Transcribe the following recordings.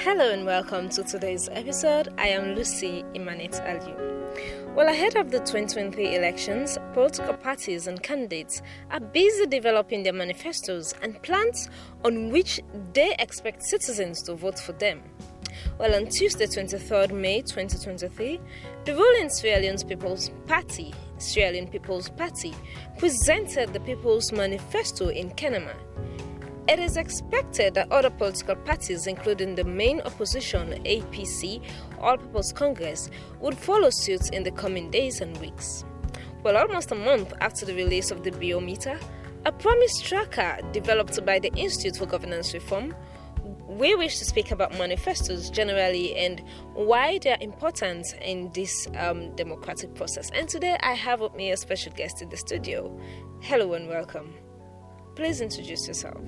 Hello and welcome to today's episode. I am Lucy Imanet Aliu. Well, ahead of the 2023 elections, political parties and candidates are busy developing their manifestos and plans on which they expect citizens to vote for them. Well, on Tuesday, 23rd May 2023, the ruling Sierra Leone People's Party, Sierra People's Party, presented the People's Manifesto in Kenema. It is expected that other political parties, including the main opposition APC, All People's Congress, would follow suit in the coming days and weeks. Well, almost a month after the release of the Biometer, a promise tracker developed by the Institute for Governance Reform, we wish to speak about manifestos generally and why they are important in this um, democratic process. And today I have with me a special guest in the studio. Hello and welcome. Please introduce yourself.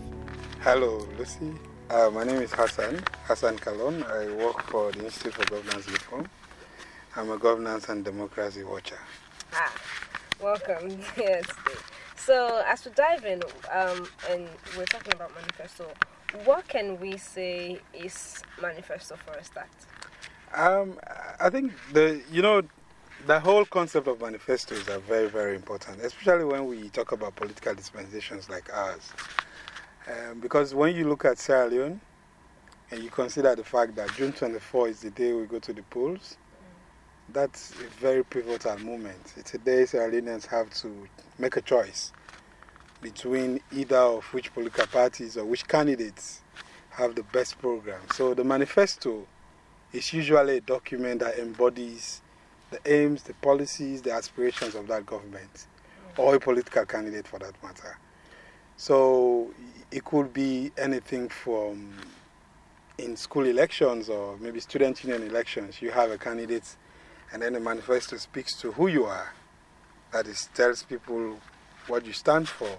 Hello, Lucy. Uh, my name is Hassan, Hassan Kallon. I work for the Institute for Governance Reform. I'm a governance and democracy watcher. Ah, welcome. yes. So, as we dive in, um, and we're talking about manifesto, what can we say is manifesto for a start? Um, I think the, you know, the whole concept of manifestos are very, very important, especially when we talk about political dispensations like ours. Um, because when you look at Sierra Leone and you consider the fact that June 24 is the day we go to the polls, that's a very pivotal moment. It's a day Sierra Leoneans have to make a choice between either of which political parties or which candidates have the best program. So the manifesto is usually a document that embodies the aims, the policies, the aspirations of that government or a political candidate for that matter. So it could be anything from in school elections or maybe student union elections. You have a candidate, and then the manifesto speaks to who you are. That is, tells people what you stand for.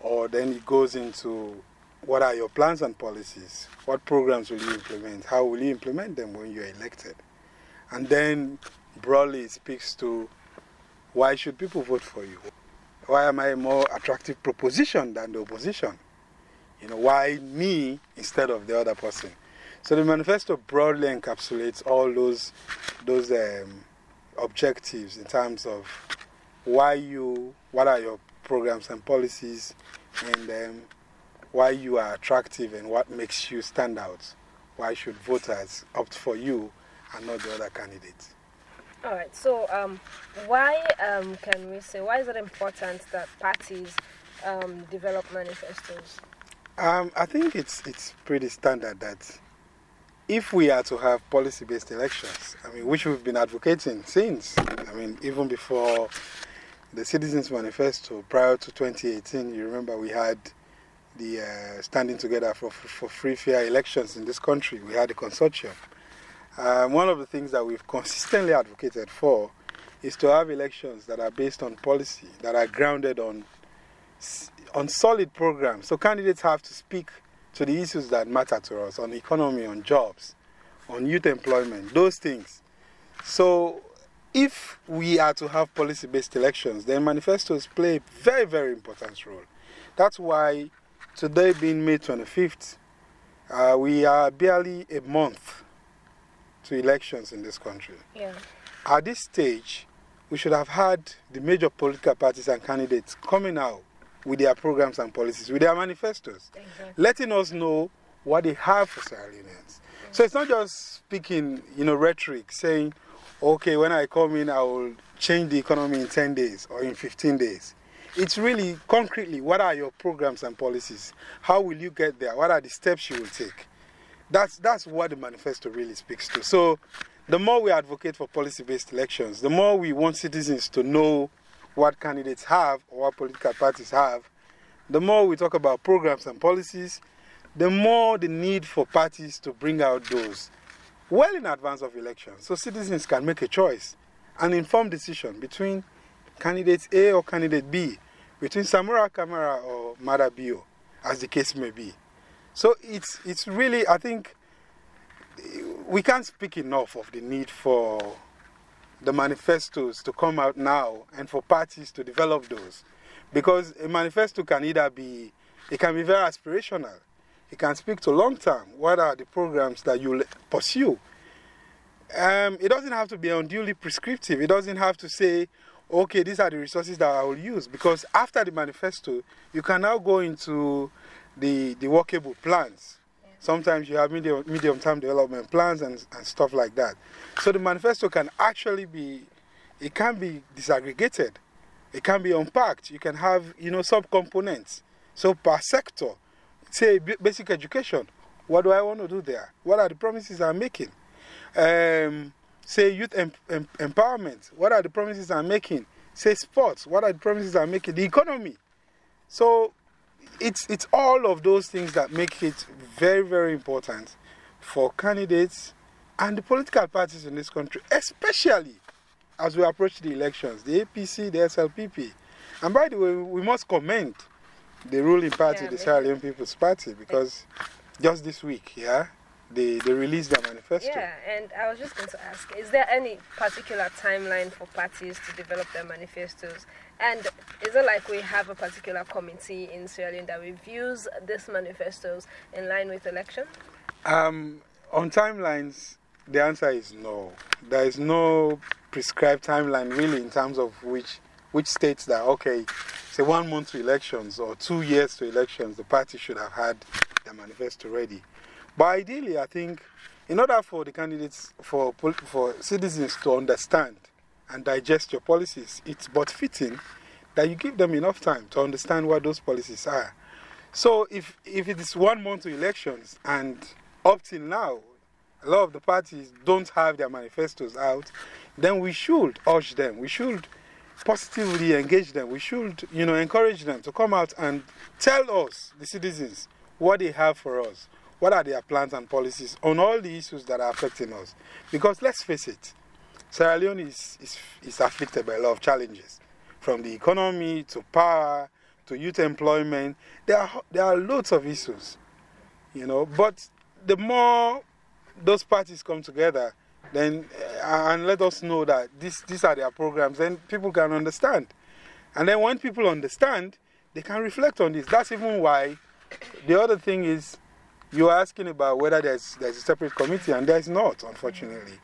Or then it goes into what are your plans and policies? What programs will you implement? How will you implement them when you're elected? And then broadly it speaks to why should people vote for you? Why am I a more attractive proposition than the opposition? You know, why me instead of the other person? So the manifesto broadly encapsulates all those, those um, objectives in terms of why you, what are your programs and policies, and um, why you are attractive and what makes you stand out. Why should voters opt for you and not the other candidates? All right. So, um, why um, can we say why is it important that parties um, develop manifestos? Um, I think it's it's pretty standard that if we are to have policy-based elections, I mean, which we've been advocating since, I mean, even before the Citizens Manifesto prior to 2018, you remember we had the uh, standing together for, for free, fair elections in this country. We had a consortium. Um, one of the things that we've consistently advocated for is to have elections that are based on policy, that are grounded on, on solid programs. So candidates have to speak to the issues that matter to us on economy, on jobs, on youth employment, those things. So if we are to have policy based elections, then manifestos play a very, very important role. That's why today, being May 25th, uh, we are barely a month to elections in this country. Yeah. At this stage, we should have had the major political parties and candidates coming out with their programs and policies, with their manifestos, Exactly. letting us know what they have for Sierra Leoneans. So it's not just speaking, you know, rhetoric, saying, okay, when I come in, I will change the economy in 10 days or in 15 days. It's really concretely what are your programs and policies? How will you get there? What are the steps you will take? That's, that's what the manifesto really speaks to. So, the more we advocate for policy based elections, the more we want citizens to know what candidates have or what political parties have, the more we talk about programs and policies, the more the need for parties to bring out those well in advance of elections so citizens can make a choice, an informed decision between candidate A or candidate B, between Samura Kamara or Maada Bio, as the case may be. So it's, it's really, I think, we can't speak enough of the need for the manifestos to come out now and for parties to develop those. Because a manifesto can either be, it can be very aspirational. It can speak to long term. What are the programs that you pursue? Um, it doesn't have to be unduly prescriptive. It doesn't have to say, okay, these are the resources that I will use. Because after the manifesto, you can now go into the, the workable plans. Sometimes you have medium, medium term development plans and, and stuff like that. So the manifesto can actually be, it can be disaggregated. It can be unpacked. You can have, you know, subcomponents. So per sector, say basic education. What do I want to do there? What are the promises I'm making? Um, say youth em em empowerment. What are the promises I'm making? Say sports. What are the promises I'm making? The economy. So it's, it's all of those things that make it very, very important for candidates and the political parties in this country, especially as we approach the elections, the APC, the SLPP. And by the way, we must commend the ruling party, yeah, the Sierra Leone People's Party, because just this week, yeah, they, they released their manifesto. Yeah, and I was just going to ask is there any particular timeline for parties to develop their manifestos? And is it like we have a particular committee in Sierra Leone that reviews these manifestos in line with election? Um, on timelines, the answer is no. There is no prescribed timeline really in terms of which, which states that, okay, say one month to elections or two years to elections, the party should have had their manifesto ready. But ideally, I think in order for the candidates, for, for citizens to understand and digest your policies, it's but fitting that you give them enough time to understand what those policies are. So if, if it is one month to elections and up till now, a lot of the parties don't have their manifestos out, then we should urge them. We should positively engage them. We should, you know, encourage them to come out and tell us, the citizens, what they have for us. What are their plans and policies on all the issues that are affecting us? Because let's face it, Sierra Leone is, is, is afflicted by a lot of challenges, from the economy to power to youth employment. There are, there are loads of issues, you know, but the more those parties come together, then uh, and let us know that this, these are their programs, then people can understand. And then when people understand, they can reflect on this. That's even why the other thing is you're asking about whether there's, there's a separate committee, and there's not, unfortunately.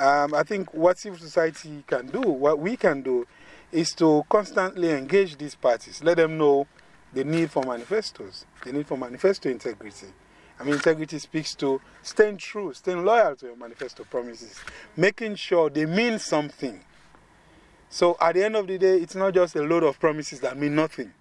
Um, I think what civil society can do, what we can do, is to constantly engage these parties, let them know the need for manifestos, the need for manifesto integrity. I mean, integrity speaks to staying true, staying loyal to your manifesto promises, making sure they mean something. So at the end of the day, it's not just a load of promises that mean nothing.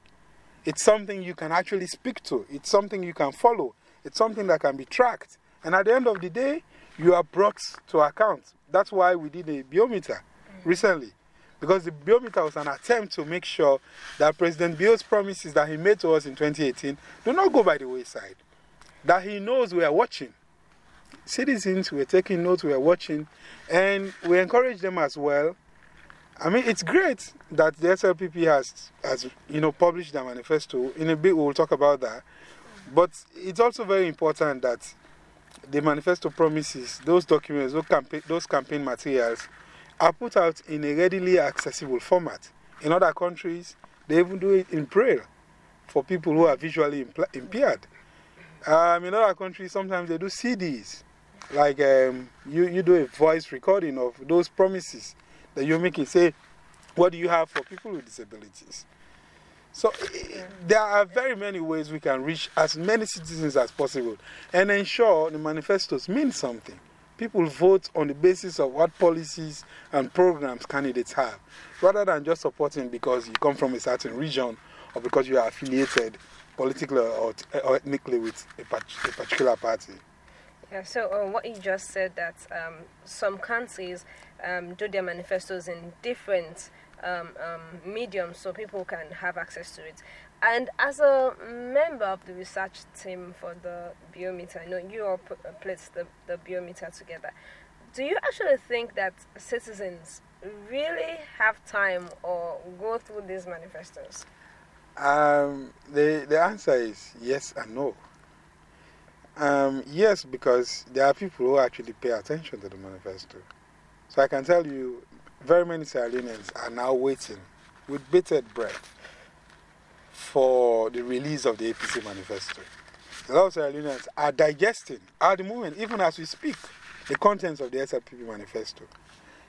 It's something you can actually speak to, it's something you can follow, it's something that can be tracked. And at the end of the day, you are brought to account. That's why we did a biometer recently. Because the biometer was an attempt to make sure that President Bio's promises that he made to us in 2018 do not go by the wayside that he knows we are watching. Citizens, we're taking notes, we're watching, and we encourage them as well. I mean, it's great that the SLPP has, has you know, published their manifesto. In a bit, we'll talk about that. But it's also very important that the manifesto promises, those documents, those campaign, those campaign materials, are put out in a readily accessible format. In other countries, they even do it in braille for people who are visually impaired. Um, in other countries, sometimes they do CDs. Like um, you, you do a voice recording of those promises that you're making. Say, what do you have for people with disabilities? So there are very many ways we can reach as many citizens as possible and ensure the manifestos mean something. People vote on the basis of what policies and programs candidates have, rather than just supporting because you come from a certain region or because you are affiliated politically or, or ethnically with a, a, particular party. Yeah, so uh, what you just said that um, some countries um, do their manifestos in different um, um, mediums so people can have access to it. And as a member of the research team for the biometer, I know you all put, uh, placed the, the biometer together. Do you actually think that citizens really have time or go through these manifestos? Um, the, the answer is yes and no. Um, yes, because there are people who actually pay attention to the manifesto. So I can tell you, very many Sierra Leoneans are now waiting with bated breath for the release of the APC manifesto. a lot of Sierra Leoneans are digesting at the moment, even as we speak, the contents of the SLPP manifesto.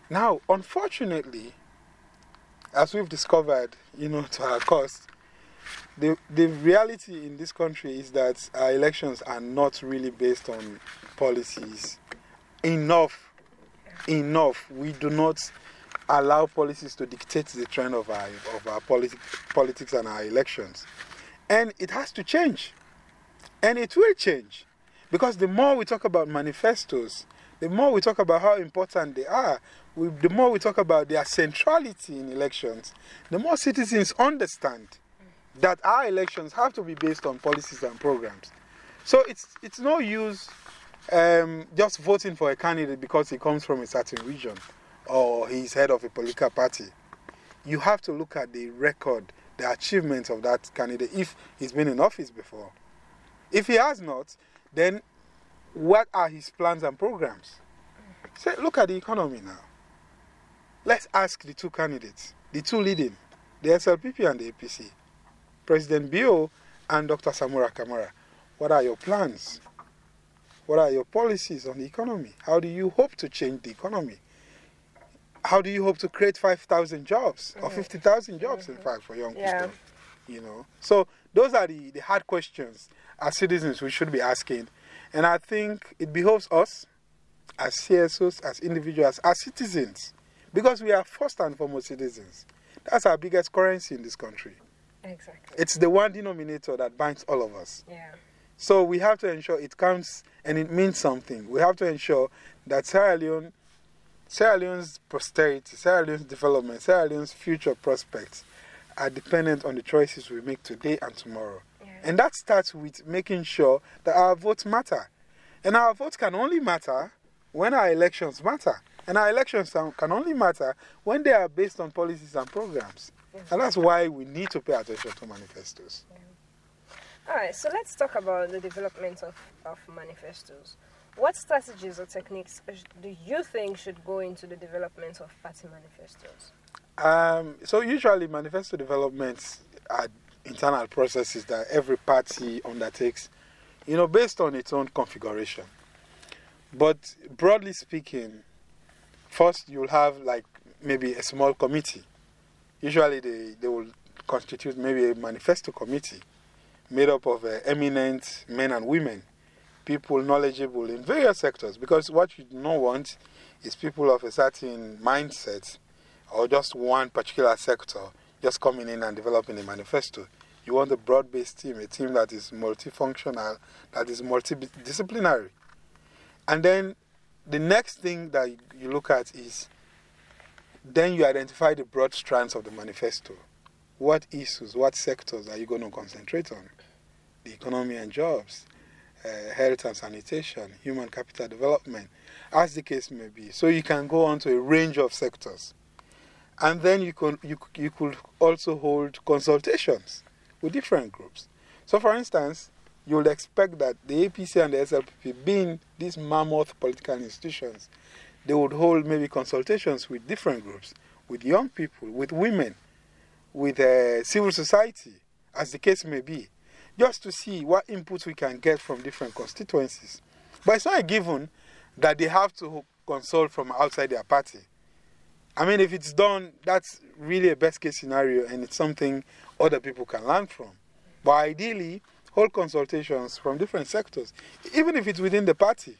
Now, unfortunately, as we've discovered, you know, to our cost, the, the reality in this country is that our elections are not really based on policies enough. Enough. We do not allow policies to dictate the trend of our, of our politi politics and our elections. And it has to change. And it will change. Because the more we talk about manifestos, the more we talk about how important they are, we, the more we talk about their centrality in elections, the more citizens understand that our elections have to be based on policies and programs. So it's, it's no use um, just voting for a candidate because he comes from a certain region or he's head of a political party. You have to look at the record, the achievements of that candidate if he's been in office before. If he has not, then what are his plans and programs? Say, look at the economy now. Let's ask the two candidates, the two leading, the SLPP and the APC, President Bio and Dr. Samura Kamara. What are your plans? What are your policies on the economy? How do you hope to change the economy? How do you hope to create 5,000 jobs or mm. 50,000 jobs, in fact, for young yeah. people? You know, so those are the, the hard questions as citizens we should be asking. And I think it behoves us as CSOs, as individuals, as citizens, because we are first and foremost citizens. That's our biggest currency in this country. Exactly. It's the one denominator that binds all of us. Yeah. So we have to ensure it counts and it means something. We have to ensure that Sierra Leone, Sierra Leone's posterity, Sierra Leone's development, Sierra Leone's future prospects are dependent on the choices we make today and tomorrow. Yeah. And that starts with making sure that our votes matter. And our votes can only matter when our elections matter. And our elections can only matter when they are based on policies and programs. And that's why we need to pay attention to manifestos. Yeah. All right, so let's talk about the development of, of manifestos. What strategies or techniques do you think should go into the development of party manifestos? Um, so, usually, manifesto developments are internal processes that every party undertakes, you know, based on its own configuration. But broadly speaking, first you'll have like maybe a small committee. Usually, they, they will constitute maybe a manifesto committee made up of uh, eminent men and women, people knowledgeable in various sectors. Because what you don't want is people of a certain mindset or just one particular sector just coming in and developing a manifesto. You want a broad based team, a team that is multifunctional, that is multidisciplinary. And then the next thing that you look at is then you identify the broad strands of the manifesto. What issues, what sectors are you going to concentrate on? The economy and jobs, uh, health and sanitation, human capital development, as the case may be. So you can go on to a range of sectors. And then you, can, you, you could also hold consultations with different groups. So, for instance, you would expect that the APC and the SLPP, being these mammoth political institutions, they would hold maybe consultations with different groups, with young people, with women, with uh, civil society, as the case may be, just to see what inputs we can get from different constituencies. But it's not a given that they have to consult from outside their party. I mean, if it's done, that's really a best case scenario and it's something other people can learn from. But ideally, hold consultations from different sectors, even if it's within the party,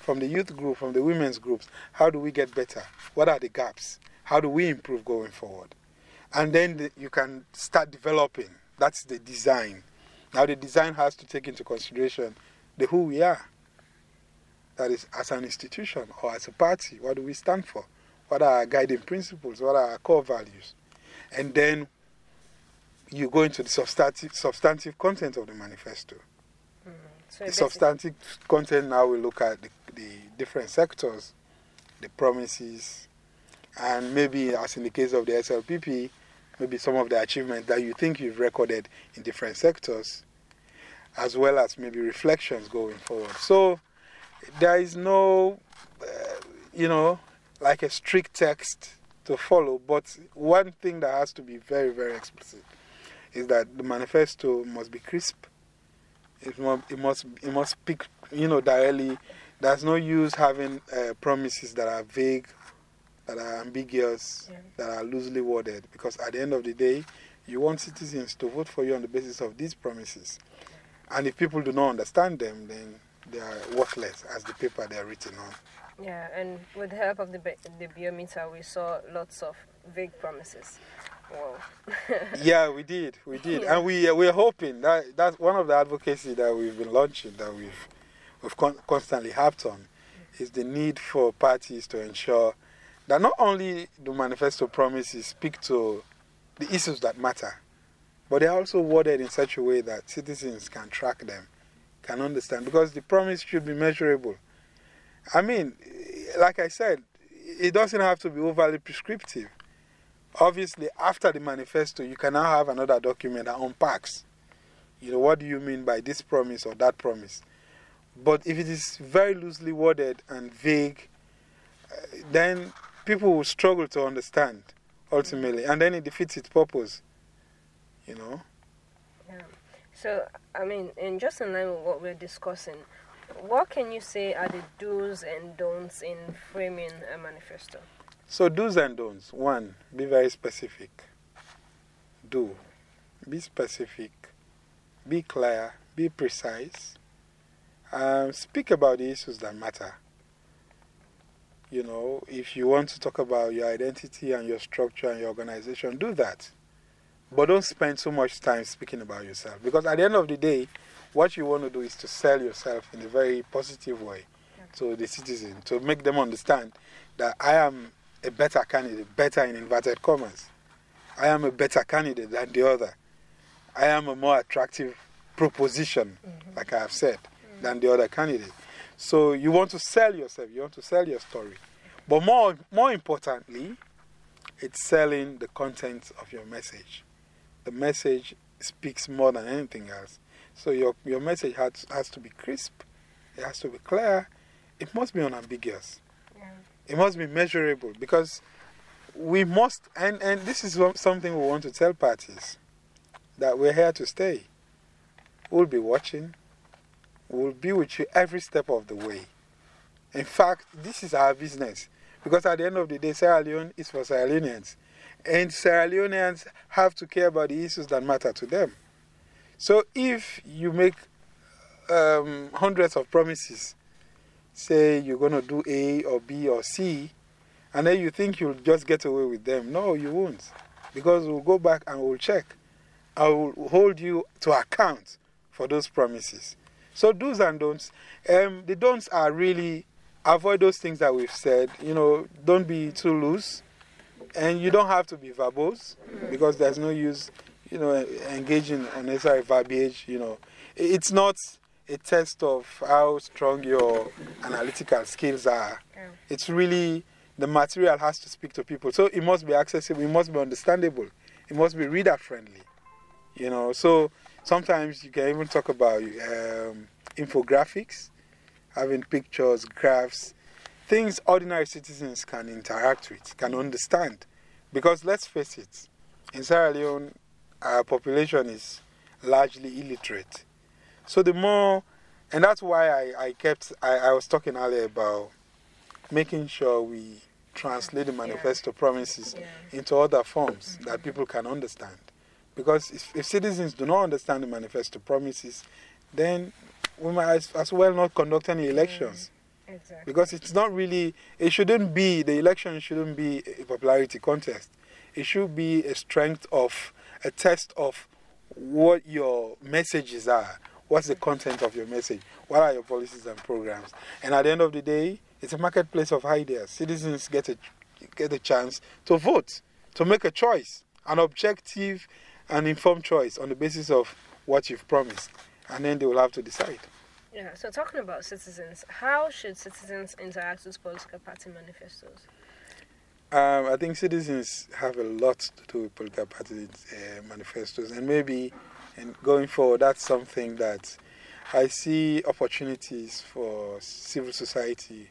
from the youth group, from the women's groups. How do we get better? What are the gaps? How do we improve going forward? and then the, you can start developing. That's the design. Now, the design has to take into consideration the who we are. That is, as an institution or as a party, what do we stand for? What are our guiding principles? What are our core values? And then you go into the substantive, substantive content of the manifesto. Mm, so the substantive content now we look at the, the different sectors, the promises, and maybe, as in the case of the SLPP, maybe some of the achievements that you think you've recorded in different sectors, as well as maybe reflections going forward. So there is no, uh, you know, like a strict text to follow, but one thing that has to be very, very explicit is that the manifesto must be crisp, It must, it must, it must speak, you know, directly. There's no use having uh, promises that are vague, that are ambiguous, Yeah. that are loosely worded. Because at the end of the day, you want citizens to vote for you on the basis of these promises. And if people do not understand them, then they are worthless as the paper they are written on. Yeah, and with the help of the, the biometer, we saw lots of vague promises. Wow. yeah, we did, we did, Yeah. and we uh, we're hoping that that's one of the advocacy that we've been launching that we've we've con- constantly harped on is the need for parties to ensure that not only do manifesto promises speak to the issues that matter, but they're also worded in such a way that citizens can track them, can understand, because the promise should be measurable. I mean, like I said, it doesn't have to be overly prescriptive. Obviously, after the manifesto, you can now have another document that unpacks. You know, what do you mean by this promise or that promise? But if it is very loosely worded and vague, uh, then people will struggle to understand ultimately, and then it defeats its purpose. You know? Yeah. So, I mean, and just in line with what we're discussing, what can you say are the do's and don'ts in framing a manifesto? So, do's and don'ts. One, be very specific. Do. Be specific. Be clear. Be precise. Um, speak about the issues that matter. You know, if you want to talk about your identity and your structure and your organization, do that. But don't spend so much time speaking about yourself. Because at the end of the day, what you want to do is to sell yourself in a very positive way to the citizen, to make them understand that I am a better candidate, better in inverted commas. I am a better candidate than the other. I am a more attractive proposition, mm-hmm. like I have said, mm. than the other candidate. So you want to sell yourself, you want to sell your story. But more, more importantly, it's selling the content of your message. The message speaks more than anything else. So your, your message has, has to be crisp, it has to be clear, it must be unambiguous. Yeah. It must be measurable because we must, and, and this is something we want to tell parties that we're here to stay. We'll be watching, we'll be with you every step of the way. In fact, this is our business because at the end of the day, Sierra Leone is for Sierra Leoneans, and Sierra Leoneans have to care about the issues that matter to them. So if you make um, hundreds of promises, say you're going to do A or B or C, and then you think you'll just get away with them. No, you won't. Because we'll go back and we'll check. I will hold you to account for those promises. So, do's and don'ts. Um, the don'ts are really avoid those things that we've said. You know, don't be too loose. And you don't have to be verbose because there's no use, you know, engaging unnecessary verbiage. You know, it's not a test of how strong your analytical skills are. It's really the material has to speak to people. So it must be accessible, it must be understandable, it must be reader friendly. You know, so sometimes you can even talk about um, infographics, having pictures, graphs, things ordinary citizens can interact with, can understand. Because let's face it, in Sierra Leone, our population is largely illiterate. So the more, and that's why I, I kept, I, I was talking earlier about making sure we translate the manifesto promises Yeah. into other forms that people can understand. Because if, if citizens do not understand the manifesto promises, then we might as, as well not conduct any elections. Mm, exactly. Because it's not really, it shouldn't be, the election shouldn't be a popularity contest. It should be a strength of, a test of what your messages are. What's the content of your message? What are your policies and programs? And at the end of the day, it's a marketplace of ideas. Citizens get a, get a chance to vote, to make a choice, an objective and informed choice on the basis of what you've promised. And then they will have to decide. Yeah, so talking about citizens, how should citizens interact with political party manifestos? Um, I think citizens have a lot to do with political party uh, manifestos, and maybe and going forward, that's something that I see opportunities for civil society.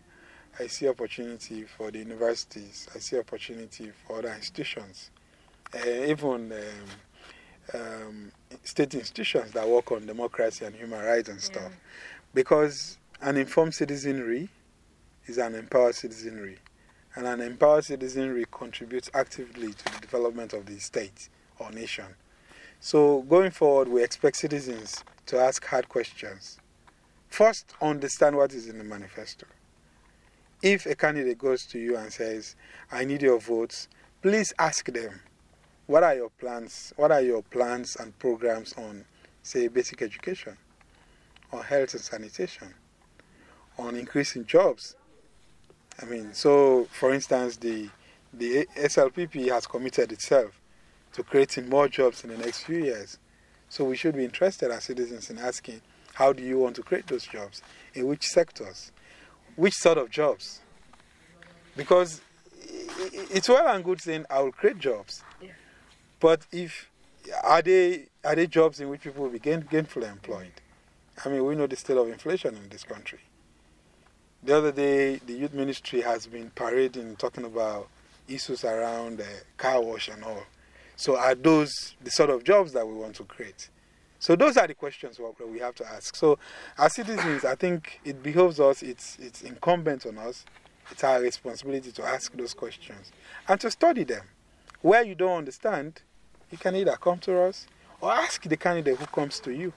I see opportunity for the universities. I see opportunity for other institutions, uh, even um, um, state institutions that work on democracy and human rights and stuff. Yeah. Because an informed citizenry is an empowered citizenry. And an empowered citizenry contributes actively to the development of the state or nation. So, going forward, we expect citizens to ask hard questions. First, understand what is in the manifesto. If a candidate goes to you and says, I need your votes, please ask them, what are your plans? What are your plans and programs on, say, basic education, on health and sanitation, on increasing jobs? I mean, so for instance, the, the SLPP has committed itself to creating more jobs in the next few years. So we should be interested as citizens in asking, how do you want to create those jobs? In which sectors? Which sort of jobs? Because it's well and good saying, I will create jobs. Yeah. But if, are they, are they jobs in which people will be gain, gainfully employed? I mean, we know the state of inflation in this country. The other day, the youth ministry has been parading, talking about issues around the car wash and all. So, are those the sort of jobs that we want to create? So, those are the questions we have to ask. So, as citizens, I think it behoves us, it's, it's incumbent on us, it's our responsibility to ask those questions and to study them. Where you don't understand, you can either come to us or ask the candidate who comes to you.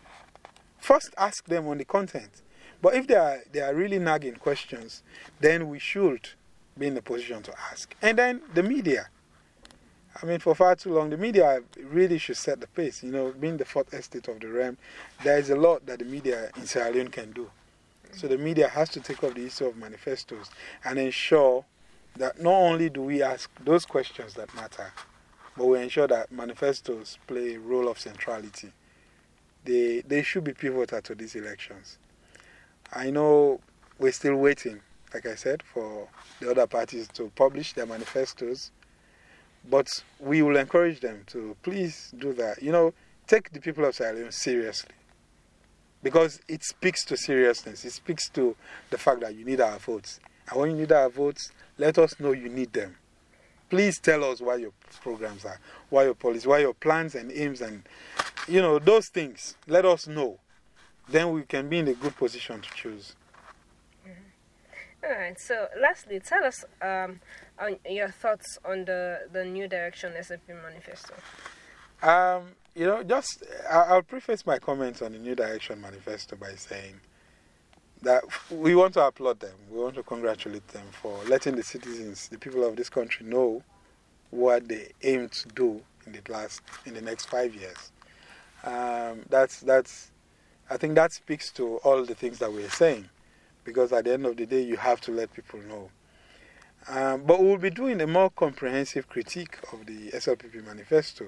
First, ask them on the content. But if they are, they are really nagging questions, then we should be in the position to ask. And then the media. I mean, for far too long, the media really should set the pace. You know, being the fourth estate of the realm, there is a lot that the media in Sierra Leone can do. So the media has to take up the issue of manifestos and ensure that not only do we ask those questions that matter, but we ensure that manifestos play a role of centrality. They, they should be pivotal to these elections. I know we're still waiting, like I said, for the other parties to publish their manifestos, but we will encourage them to please do that. You know, take the people of Sierra Leone seriously because it speaks to seriousness. It speaks to the fact that you need our votes. And when you need our votes, let us know you need them. Please tell us what your programs are, what your policies, what your plans and aims, and you know, those things. Let us know then we can be in a good position to choose. Mm-hmm. All right. So, lastly, tell us um, on your thoughts on the, the New Direction SLP manifesto. Um, you know, just I'll preface my comments on the New Direction manifesto by saying that we want to applaud them. We want to congratulate them for letting the citizens, the people of this country, know what they aim to do in the last, in the next five years. Um, that's that's I think that speaks to all the things that we're saying, because at the end of the day, you have to let people know. Um, but we'll be doing a more comprehensive critique of the SLPP manifesto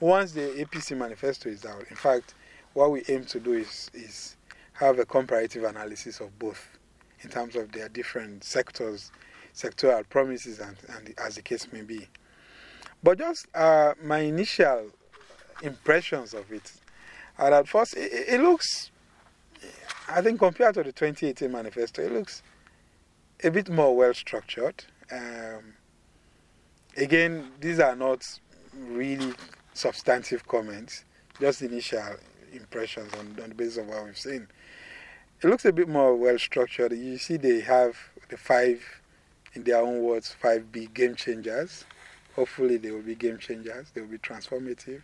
once the APC manifesto is out. In fact, what we aim to do is, is have a comparative analysis of both in terms of their different sectors, sectoral promises, and, and as the case may be. But just uh, my initial impressions of it at first, it, it, looks, I think, compared to the 2018 manifesto, it looks a bit more well structured. Um, again, these are not really substantive comments, just initial impressions on, on the basis of what we've seen. It looks a bit more well structured. You see, they have the five, in their own words, five big game changers. Hopefully, they will be game changers, they will be transformative.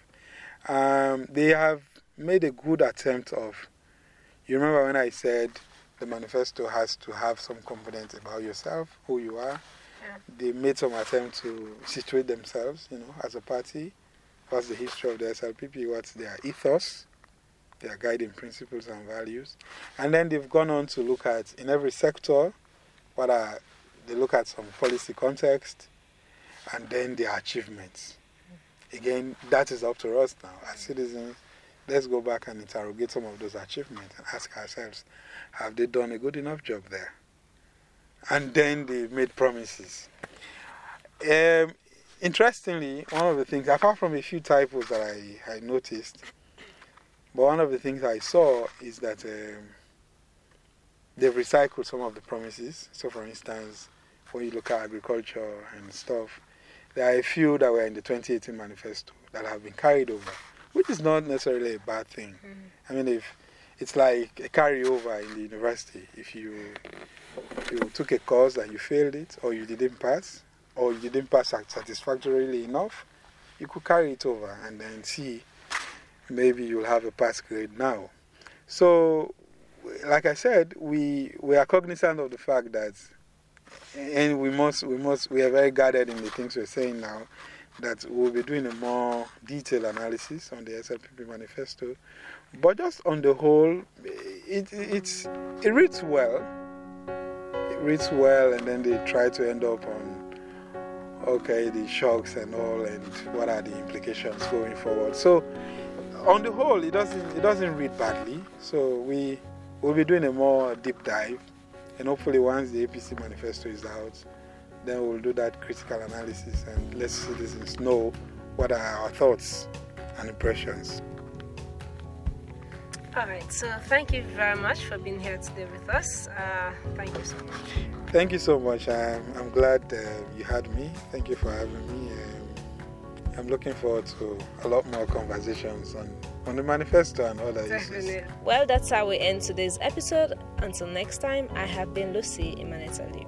Um, they have made a good attempt of. You remember when I said the manifesto has to have some confidence about yourself, who you are? Yeah. They made some attempt to situate themselves, you know, as a party. What's the history of the SLPP? What's their ethos? Their guiding principles and values. And then they've gone on to look at, in every sector, what are, they look at some policy context and then their achievements. Again, that is up to us now as citizens let's go back and interrogate some of those achievements and ask ourselves have they done a good enough job there? And then they made promises. Um, interestingly, one of the things, apart from a few typos that I, I noticed, but one of the things I saw is that um, they've recycled some of the promises. So, for instance, when you look at agriculture and stuff, there are a few that were in the 2018 manifesto that have been carried over which is not necessarily a bad thing. I mean, if it's like a carryover in the university, if you you took a course and you failed it, or you didn't pass, or you didn't pass satisfactorily enough, you could carry it over and then see maybe you'll have a pass grade now. So, like I said, we, we are cognizant of the fact that, and we must, we must, we are very guarded in the things we're saying now, that we'll be doing a more detailed analysis on the SLPP manifesto. But just on the whole, it, it's, it reads well. It reads well, and then they try to end up on, okay, the shocks and all, and what are the implications going forward. So, on the whole, it doesn't, it doesn't read badly. So, we will be doing a more deep dive, and hopefully, once the APC manifesto is out, then we'll do that critical analysis and let citizens know what are our thoughts and impressions. All right, so thank you very much for being here today with us. Uh, thank you so much. Thank you so much. I'm, I'm glad uh, you had me. Thank you for having me. I'm looking forward to a lot more conversations on, on the manifesto and other Definitely. issues. Well, that's how we end today's episode. Until next time, I have been Lucy Imanetaliu.